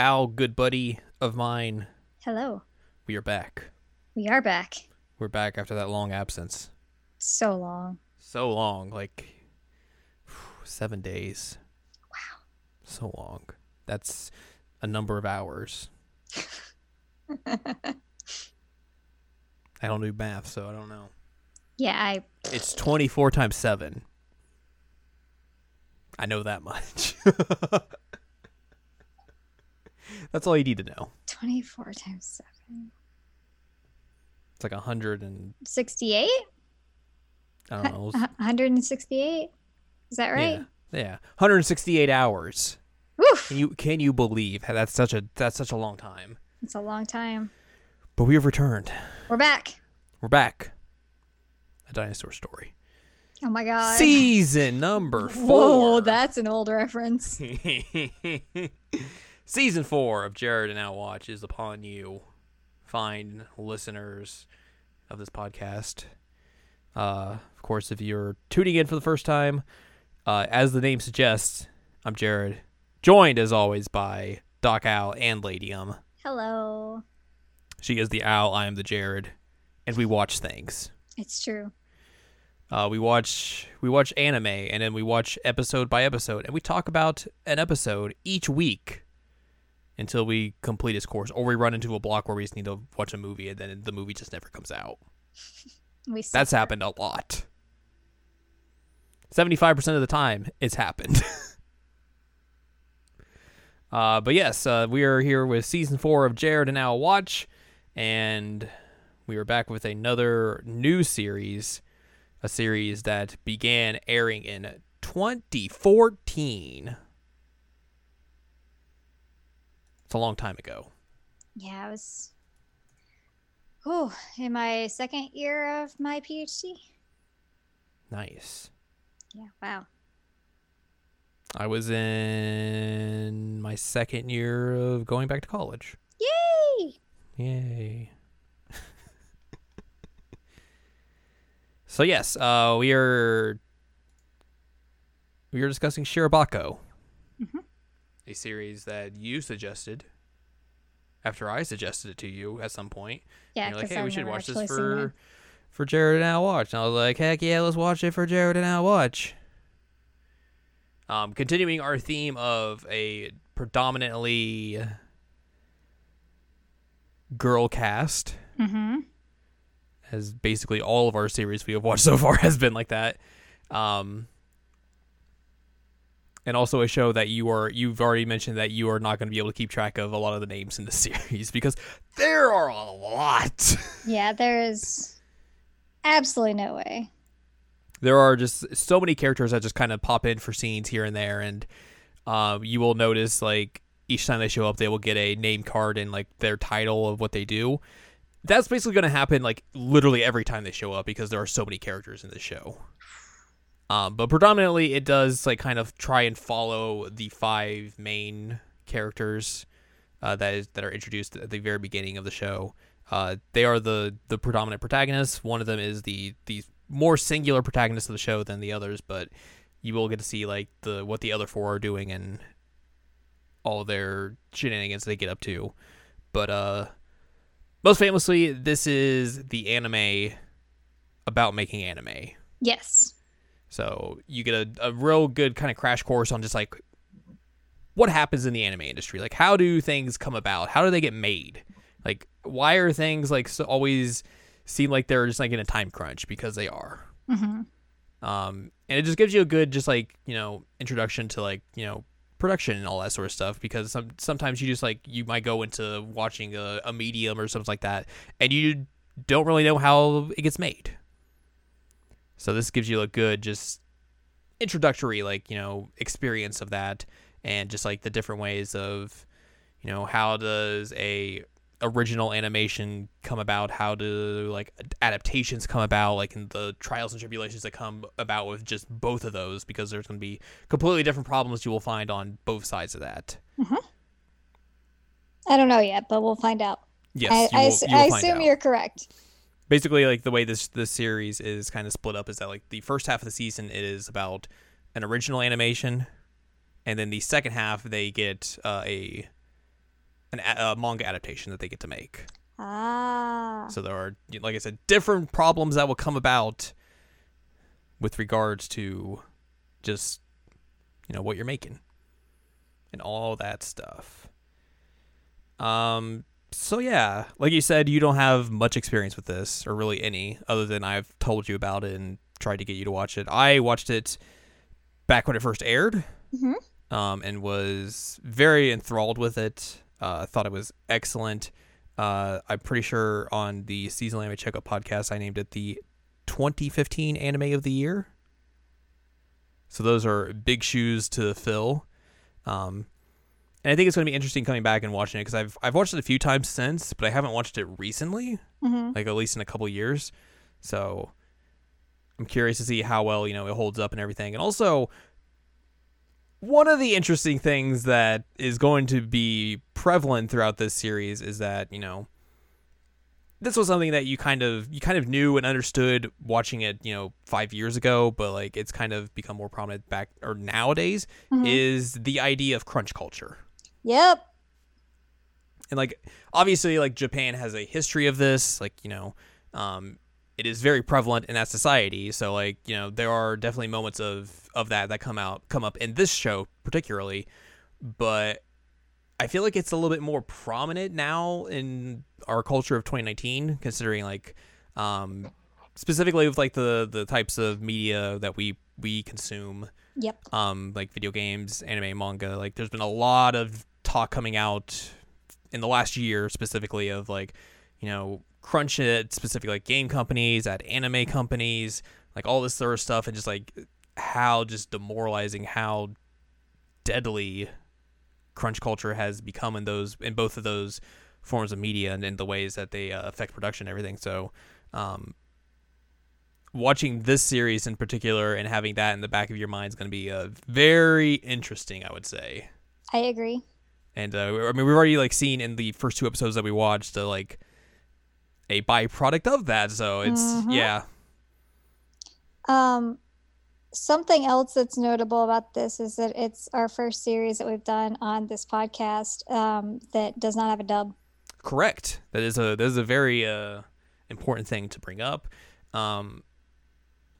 Al, good buddy of mine, Hello. we are back. We are back. We're back after that long absence. So long. So long, like seven days. Wow. So long. That's a number of hours. I don't do math, so I don't know. Yeah, I It's 24 times 7. I know that much. That's all you need to know. 24 times 7. It's like a 100 and 68? I don't know. Uh, 168? Is that right? Yeah. Yeah. 168 hours. Woof. Can you can you believe how that's such a that's such a long time? It's a long time. But we have returned. We're back. We're back. A dinosaur story. Oh my god. Season number 4. Whoa, that's an old reference. Season four of Jared and Al Watch is upon you, fine listeners of this podcast. Uh, of course, if you're tuning in for the first time, uh, as the name suggests, I'm Jared, joined as always by Doc Owl and Ladium. Hello. She is the Owl, I am the Jared, and we watch things. It's true. Uh, we watch we watch anime and then we watch episode by episode and we talk about an episode each week until we complete his course or we run into a block where we just need to watch a movie and then the movie just never comes out. We That's happened a lot. 75% of the time it's happened. uh, but yes, uh, we are here with season 4 of Jared and Al Watch and we are back with another new series, a series that began airing in 2014. It's a long time ago. Yeah, I was. Oh, in my second year of my PhD. Nice. Yeah, wow. I was in my second year of going back to college. Yay! Yay. so yes, uh, we are we are discussing Shirobako, Mhm. A series that you suggested after I suggested it to you at some point. Yeah, And you're like, hey, I've we should watch this for for Jared and Al Watch. And I was like, heck yeah, let's watch it for Jared and Al Watch. Um, continuing our theme of a predominantly girl cast, Mm-hmm. as basically all of our series we have watched so far has been like that. Um, and also a show that you are you've already mentioned that you are not going to be able to keep track of a lot of the names in the series because there are a lot. Yeah, there is absolutely no way. there are just so many characters that just kind of pop in for scenes here and there and um, you will notice like each time they show up they will get a name card and like their title of what they do that's basically going to happen like literally every time they show up because there are so many characters in the show um, but predominantly it does like kind of try and follow the five main characters uh, that is that are introduced at the very beginning of the show uh, they are the the predominant protagonists. One of them is the the more singular protagonist of the show than the others, but you will get to see like the what the other four are doing and all their shenanigans they get up to. But uh, most famously, this is the anime about making anime. Yes. So you get a, a real good kind of crash course on just like what happens in the anime industry. Like how do things come about? How do they get made? Like why are things like so always seem like they're just like in a time crunch because they are. Mm-hmm. Um, and it just gives you a good just like you know introduction to like you know production and all that sort of stuff because some sometimes you just like you might go into watching a, a medium or something like that and you don't really know how it gets made. So this gives you a good just introductory like you know experience of that and just like the different ways of you know how does a original animation come about how do like adaptations come about like in the trials and tribulations that come about with just both of those because there's going to be completely different problems you will find on both sides of that mm-hmm. I don't know yet, but we'll find out. yes I, you will, ass- you will I find assume out. you're correct. Basically like the way this this series is kind of split up is that like the first half of the season it is about an original animation and then the second half they get uh, a an a, a manga adaptation that they get to make. Ah. So there are, like I said, different problems that will come about with regards to just you know what you're making and all that stuff. Um. So yeah, like you said, you don't have much experience with this, or really any, other than I've told you about it and tried to get you to watch it. I watched it back when it first aired, Mhm. um, and was very enthralled with it. Uh, thought it was excellent. Uh, I'm pretty sure on the seasonal anime checkup podcast, I named it the 2015 anime of the year. So those are big shoes to fill. Um, and I think it's going to be interesting coming back and watching it because I've I've watched it a few times since, but I haven't watched it recently, hmm like at least in a couple years. So I'm curious to see how well you know it holds up and everything. And also, one of the interesting things that is going to be prevalent throughout this series is that you know this was something that you kind of you kind of knew and understood watching it you know five years ago but like it's kind of become more prominent back or nowadays Mhm. is the idea of crunch culture Yep. and like obviously like japan has a history of this like you know um it is very prevalent in that society so like you know there are definitely moments of of that that come out come up in this show particularly but i feel like it's a little bit more prominent now in our culture of 2019 considering like um specifically with like the the types of media that we we consume Yep. um like video games anime manga like there's been a lot of talk coming out in the last year specifically of like you know crunch it specifically like game companies at anime companies like all this sort of stuff and just like how just demoralizing how deadly crunch culture has become in those in both of those forms of media and in the ways that they uh, affect production and everything so um watching this series in particular and having that in the back of your mind is going to be uh, very interesting, I would say. I agree. And uh, I mean, we've already like seen in the first two episodes that we watched, uh, like a byproduct of that. So it's Mhm. yeah, Um, something else that's notable about this is that it's our first series that we've done on this podcast um, that does not have a dub. correct. That is a that is a very uh, important thing to bring up. Um,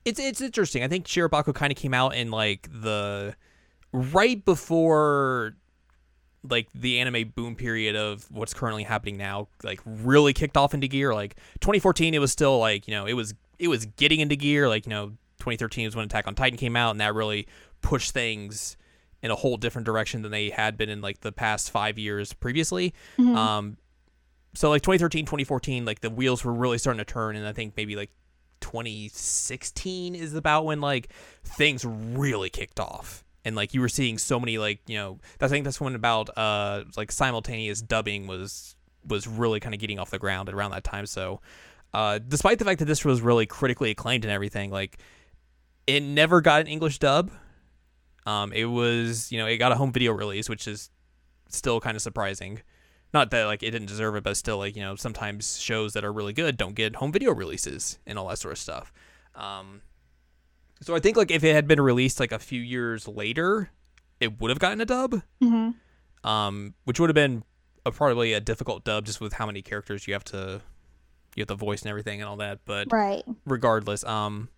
it's it's interesting. I think Shirobako kind of came out in like the right before like the anime boom period of what's currently happening now like really kicked off into gear. Like 2014 it was still like you know it was it was getting into gear. Like you know 2013 was when attack on titan came out and that really pushed things in a whole different direction than they had been in like the past five years previously. Mhm. um so like 2013 2014 like the wheels were really starting to turn and i think maybe like 2016 is about when like things really kicked off and like you were seeing so many like you know i think that's when about uh like simultaneous dubbing was was really kind of getting off the ground around that time. So uh despite the fact that this was really critically acclaimed and everything like it never got an english dub. Um it was you know it got a home video release which is still kind of surprising. Not that like it didn't deserve it but still like you know sometimes shows that are really good don't get home video releases and all that sort of stuff. Um so i think like if it had been released like a few years later it would have gotten a dub Mhm. um which would have been a, probably a difficult dub just with how many characters you have to you have to voice and everything and all that but Right. regardless, um,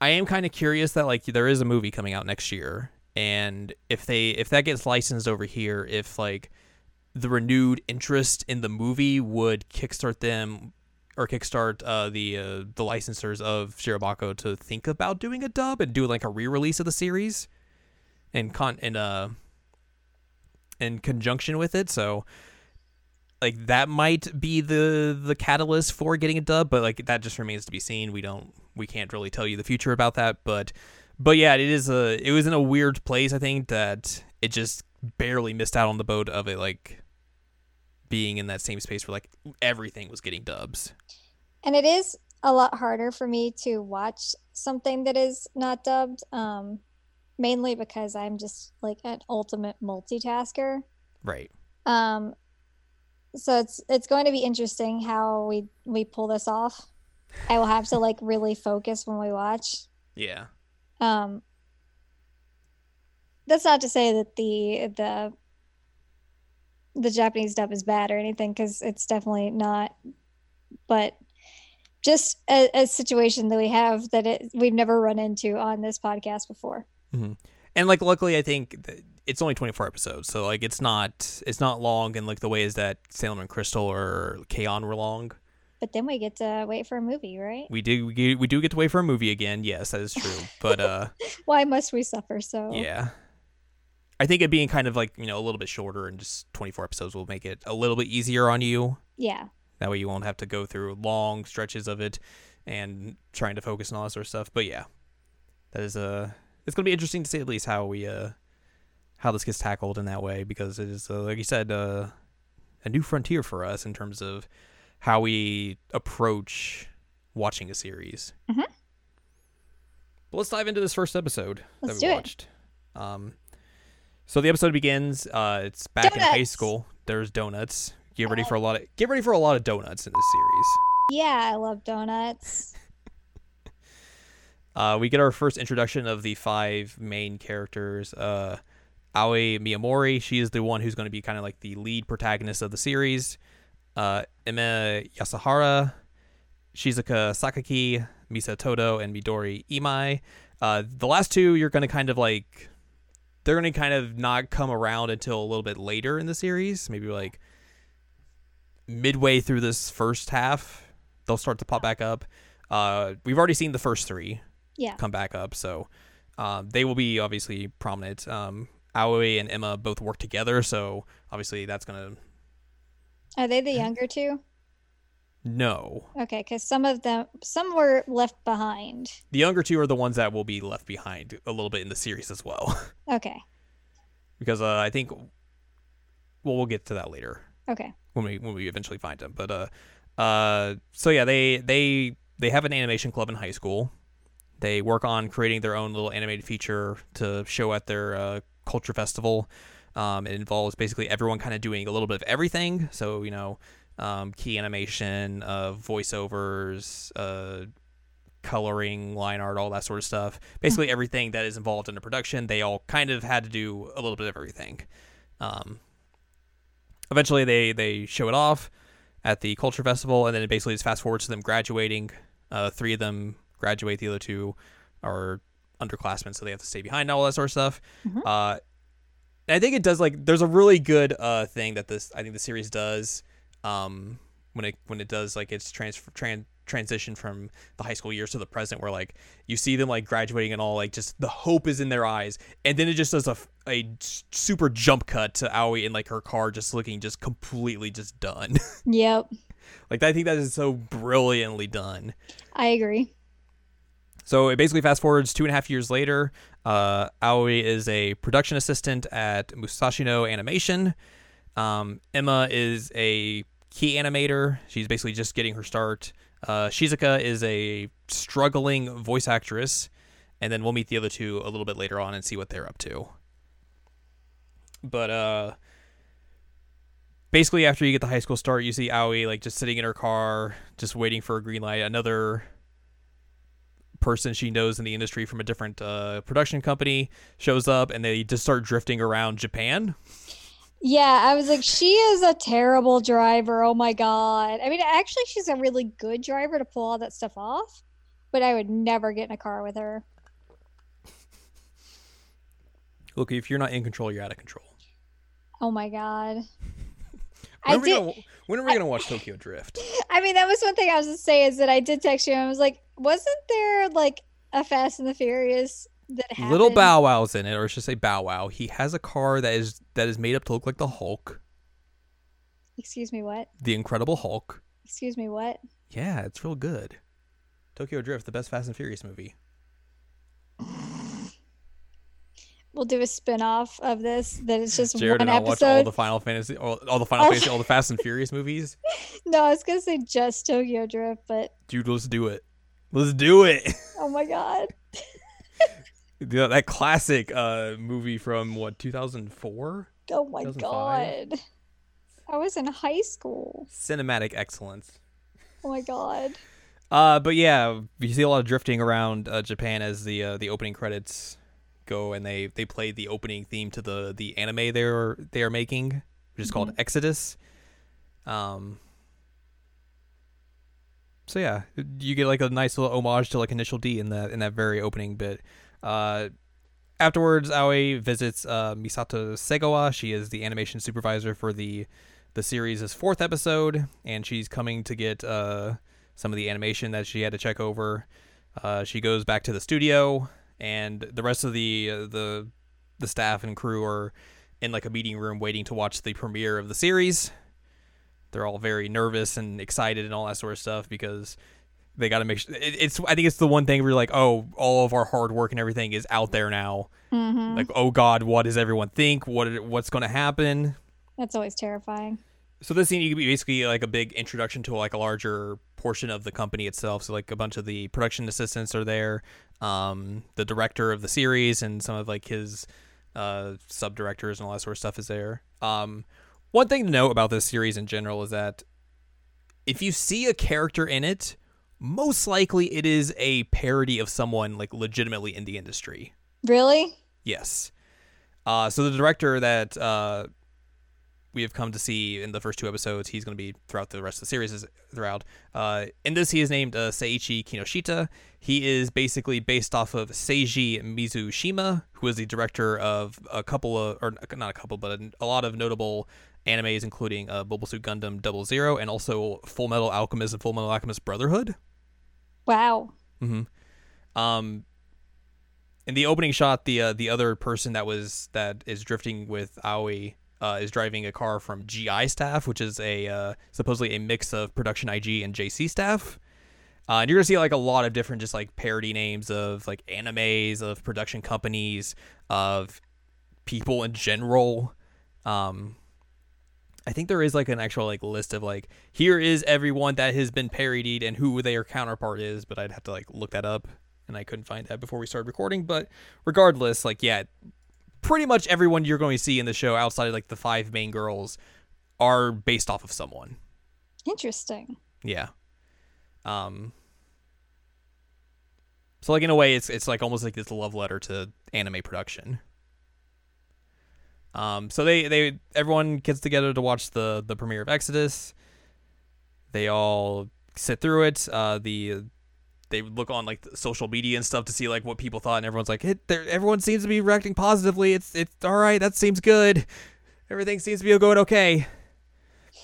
I am kind of curious that like there is a movie coming out next year, and if they if that gets licensed over here, if like the renewed interest in the movie would kickstart them or kickstart uh, the uh, the licensors of Shirobako to think about doing a dub and do like a re-release of the series, and con in uh in conjunction with it. So like that might be the the catalyst for getting a dub, but like that just remains to be seen. We don't we can't really tell you the future about that, but but yeah, it is a it was in a weird place. I think that it just barely missed out on the boat of it like being in that same space where like everything was getting dubs. And it is a lot harder for me to watch something that is not dubbed, um, mainly because I'm just like an ultimate multitasker. Right. Um, so it's it's going to be interesting how we we pull this off. I will have to like really focus when we watch. Yeah. Um, that's not to say that the the the Japanese dub is bad or anything because it's definitely not. But just a, a, situation that we have that it, we've never run into on this podcast before. Mm-hmm. And like, luckily, I think it's only 24 episodes, so like it's not it's not long, and like the ways that Sailor Moon Crystal or K-On! were long. But then we get to wait for a movie, right? We do. We, we do get to wait for a movie again. Yes, that is true. But uh, why must we suffer so? Yeah, I think it being kind of like you know a little bit shorter and just 24 episodes will make it a little bit easier on you. Yeah. That way you won't have to go through long stretches of it and trying to focus on all that sort of stuff. But yeah, that is a. Uh, it's gonna be interesting to see at least how we uh how this gets tackled in that way because it is uh, like you said uh, a new frontier for us in terms of how we approach watching a series. Mm-hmm. But let's dive into this first episode let's that we watched. Um, so the episode begins. Uh, it's back donuts. in high school. There's donuts. Get ready for a lot of get ready for a lot of donuts in this series. Yeah, I love donuts. uh, we get our first introduction of the five main characters. Uh, Aoi Miyamori, she is the one who's going to be kind of like the lead protagonist of the series. Uh, Yasuhara, Shizuka Sakaki, Misa Todo, and Midori Imai. Uh, the last two, you're going to kind of like, they're going to kind of not come around until a little bit later in the series, maybe like midway through this first half. They'll start to pop back up. Uh, we've already seen the first three yeah. come back up, so um, they will be obviously prominent. Um, Aoi and Ema both work together, so obviously that's gonna. Are they the younger two? No. Okay, because some of them, some were left behind. The younger two are the ones that will be left behind a little bit in the series as well. Okay. because uh, I think, well, we'll get to that later. Okay. When we when we eventually find them, but uh, uh, so yeah, they they they have an animation club in high school. They work on creating their own little animated feature to show at their uh, culture festival. Um, it involves basically everyone kind of doing a little bit of everything. So you know, um, key animation, uh, voiceovers, uh, coloring, line art, all that sort of stuff. Basically, everything that is involved in a production, they all kind of had to do a little bit of everything. Um, eventually, they they show it off at the culture festival, and then it basically just fast forwards to them graduating. Uh, three of them graduate; the other two are underclassmen, so they have to stay behind all that sort of stuff. Mm-hmm. Uh, I think it does like there's a really good uh thing that this I think the series does um when it when it does like its transfer tran- transition from the high school years to the present where like you see them like graduating and all like just the hope is in their eyes and then it just does a, a super jump cut to Aoi in like her car just looking just completely just done. Yep. like I think that is so brilliantly done. I agree. So it basically fast forwards two and a half years later. Uh, Aoi is a production assistant at Musashino Animation. Um, Ema is a key animator. She's basically just getting her start. Uh, Shizuka is a struggling voice actress. And then we'll meet the other two a little bit later on and see what they're up to. But uh, basically, after you get the high school start, you see Aoi like just sitting in her car, just waiting for a green light. Another person she knows in the industry from a different uh, production company shows up and they just start drifting around Japan. Yeah, I was like, she is a terrible driver. Oh my god. I mean, actually, she's a really good driver to pull all that stuff off, but I would never get in a car with her. Look, if you're not in control, you're out of control. Oh my god. When are, we, did, gonna, when are we gonna watch Tokyo Drift? I mean, that was one thing I was to say is that I did text you. and I was like, wasn't there like a Fast and the Furious? Little Bow Wow's in it, or I should say Bow Wow. He has a car that is that is made up to look like the Hulk. Excuse me, what? The Incredible Hulk. Excuse me, what? Yeah, it's real good. Tokyo Drift, the best Fast and Furious movie. We'll do a spin-off of this that it's just Jared one and I episode. watch all the Final Fantasy, all, all the Final Oh. Fantasy, all the Fast and Furious movies. no, I was gonna say just Tokyo Drift, but Dude, let's do it. Let's do it. oh my god. That classic uh, movie from what 2004 Oh my 2005? god. I was in high school. cinematic excellence Oh my god. uh but yeah you see a lot of drifting around uh, japan as the uh, the opening credits go and they they play the opening theme to the the anime they're they are making which is called Exodus. Um. So yeah, you get like a nice little homage to like Initial D in that in that very opening bit. Uh, afterwards, Aoi visits uh, Misato Segawa. She is the animation supervisor for the the series' fourth episode, and she's coming to get uh, some of the animation that she had to check over. Uh, she goes back to the studio, and the rest of the uh, the the staff and crew are in like a meeting room waiting to watch the premiere of the series. They're all very nervous and excited and all that sort of stuff because they got to make sure. It, it's I think it's the one thing where you're like, oh, all of our hard work and everything is out there now. Mm-hmm. Like, oh God, what does everyone think? What what's going to happen? That's always terrifying. So this scene you could be basically like a big introduction to like a larger portion of the company itself. So like a bunch of the production assistants are there, um, the director of the series and some of like his uh, sub directors and all that sort of stuff is there. Um, one thing to note about this series in general is that if you see a character in it, most likely it is a parody of someone like legitimately in the industry. Really? Yes. Uh, so the director that uh, we have come to see in the first two episodes, he's going to be throughout the rest of the series. Is throughout. Uh, in this, he is named uh, Seiichi Kinoshita. He is basically based off of Seiji Mizushima, who is the director of a couple of, or not a couple, but a, a lot of notable animes, including uh, Mobile Suit Gundam Double Zero and also Full Metal Alchemist and Full Metal Alchemist Brotherhood. Wow. Mm-hmm. Um, in the opening shot, the uh, the other person that was that is drifting with Aoi uh, is driving a car from GI staff, which is a uh, supposedly a mix of production IG and JC staff. Uh, and you're gonna see like a lot of different just like parody names of like animes, of production companies, of people in general. Um, I think there is like an actual like list of like here is everyone that has been parodied and who their counterpart is, but I'd have to like look that up and I couldn't find that before we started recording. But regardless, like yeah, pretty much everyone you're going to see in the show outside of like the five main girls are based off of someone. Interesting. Yeah. Um So like in a way it's it's like almost like this love letter to anime production. Um so they they everyone gets together to watch the the premiere of Exodus. They all sit through it. Uh the they look on like social media and stuff to see like what people thought and everyone's like it everyone seems to be reacting positively. It's it's all right. That seems good. Everything seems to be going okay.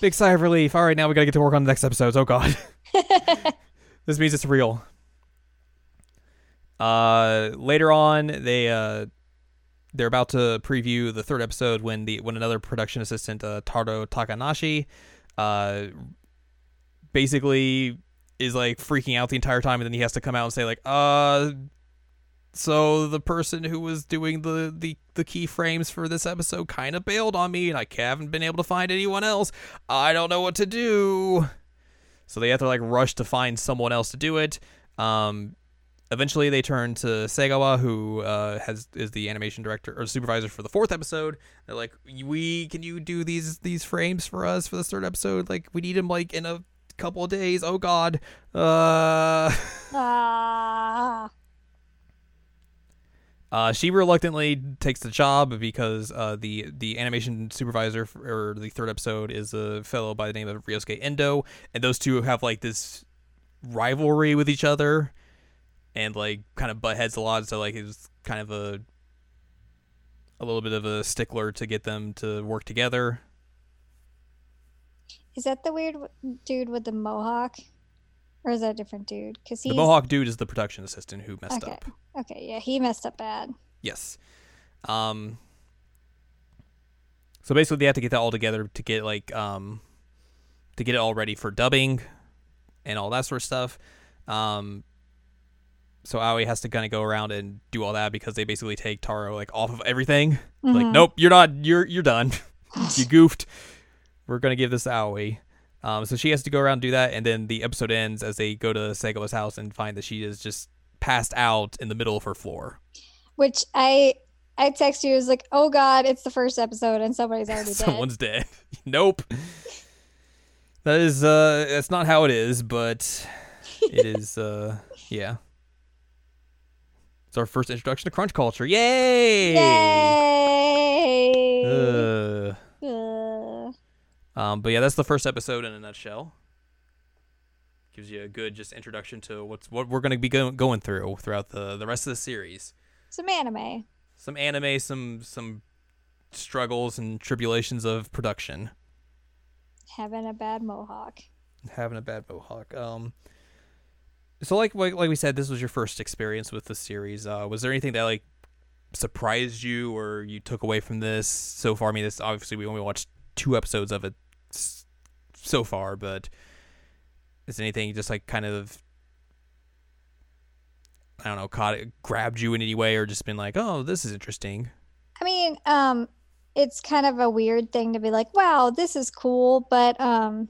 Big sigh of relief. All right, now we got to get to work on the next episodes. Oh god. this means it's real. Uh, later on, they uh, they're about to preview the third episode when the when another production assistant, uh, Taro Takanashi, uh, basically is like freaking out the entire time, and then he has to come out and say like, uh. So the person who was doing the, the, the keyframes for this episode kind of bailed on me, and I haven't been able to find anyone else. I don't know what to do. So they have to like rush to find someone else to do it. Um, eventually, they turn to Segawa, who uh, has is the animation director or supervisor for the fourth episode. They're like, "We can you do these these frames for us for the third episode? Like, we need them like in a couple of days. Oh God." Uh. Ah. Uh, she reluctantly takes the job because uh, the the animation supervisor for, or the third episode is a fellow by the name of Ryosuke Endo, and those two have like this rivalry with each other, and like kind of butt heads a lot. So like it's kind of a a little bit of a stickler to get them to work together. Is that the weird dude with the mohawk? Or is that a different dude? Because The Mohawk dude is the production assistant who messed Okay. up. Okay, yeah, he messed up bad. Yes. Um. So basically, they have to get that all together to get like um, to get it all ready for dubbing, and all that sort of stuff. Um. So Aoi has to kind of go around and do all that because they basically take Taro like off of everything. Like, Mhm. nope, you're not. You're you're done. you goofed. We're gonna give this to Aoi. Um, so she has to go around and do that, and then the episode ends as they go to Segawa's house and find that she is just passed out in the middle of her floor. Which I I text you was like, oh god, it's the first episode and somebody's already dead. Someone's dead. nope. That is uh that's not how it is, but it is uh yeah. It's our first introduction to crunch culture. Yay! Yay! Uh, Um, but yeah, that's the first episode in a nutshell. Gives you a good just introduction to what's what we're going to be go- going through throughout the the rest of the series. Some anime. Some anime, some some struggles and tribulations of production. Having a bad mohawk. Having a bad mohawk. Um. So like like like we said, this was your first experience with the series. Uh, was there anything that like surprised you or you took away from this so far? I mean, this obviously we only watched two episodes of it so far, but is anything just like kind of I don't know, caught it, grabbed you in any way, or just been like, oh, this is interesting? I mean, um, it's kind of a weird thing to be like, wow, this is cool, but um,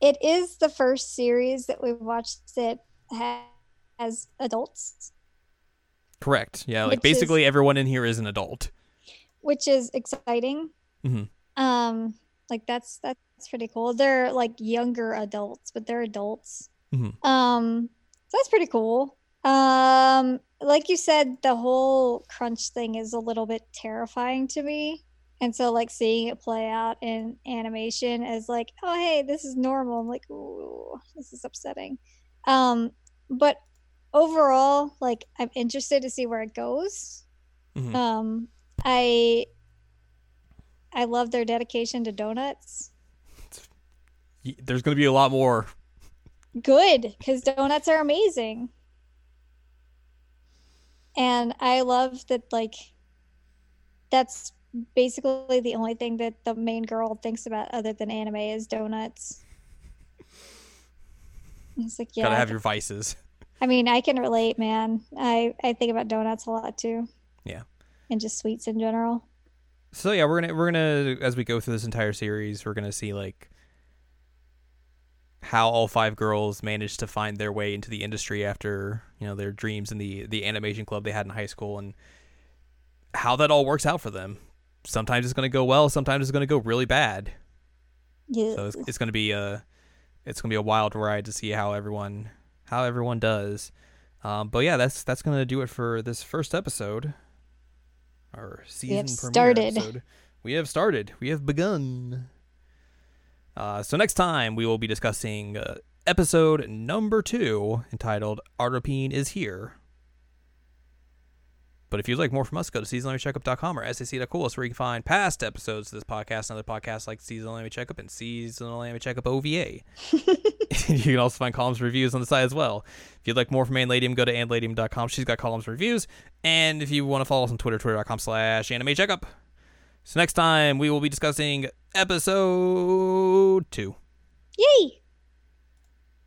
it is the first series that we've watched that ha- as adults, Correct. Yeah, like Which is- basically everyone in here is an adult. Which is exciting. Mhm. Um, like that's that's pretty cool. They're like younger adults, but they're adults. Mhm. Um, so that's pretty cool. Um, like you said, the whole crunch thing is a little bit terrifying to me. And so like seeing it play out in animation as like, oh hey, this is normal. I'm like, ooh, this is upsetting. Um, but overall, like I'm interested to see where it goes. Mhm. Um, I I love their dedication to donuts. There's going to be a lot more. Good, because donuts are amazing. And I love that like that's basically the only thing that the main girl thinks about other than anime is donuts. It's like yeah. Gotta I have your vices. I mean, I can relate, man. I I think about donuts a lot too. Yeah. And just sweets in general. So yeah, we're gonna we're gonna as we go through this entire series, we're gonna see like how all five girls managed to find their way into the industry after you know their dreams in the the animation club they had in high school, and how that all works out for them. Sometimes it's gonna go well, sometimes it's gonna go really bad. Yeah. So it's, it's gonna be a it's gonna be a wild ride to see how everyone how everyone does. Um, but yeah, that's that's gonna do it for this first episode. Our season premiere started. episode. We have started. We have begun. Uh, so next time we will be discussing uh, episode number two, entitled "Artopine is Here." But if you'd like more from us, go to seasonalanimecheckup.com or sac.cool. That's where you can find past episodes of this podcast and other podcasts like Seasonal Anime Checkup and Seasonal Anime Checkup OVA. you can also find columns and reviews on the site as well. If you'd like more from Ann Ladium, go to annladium.com. She's got columns and reviews. And if you want to follow us on Twitter, twitter.com slash anime checkup. So next time we will be discussing episode two. Yay!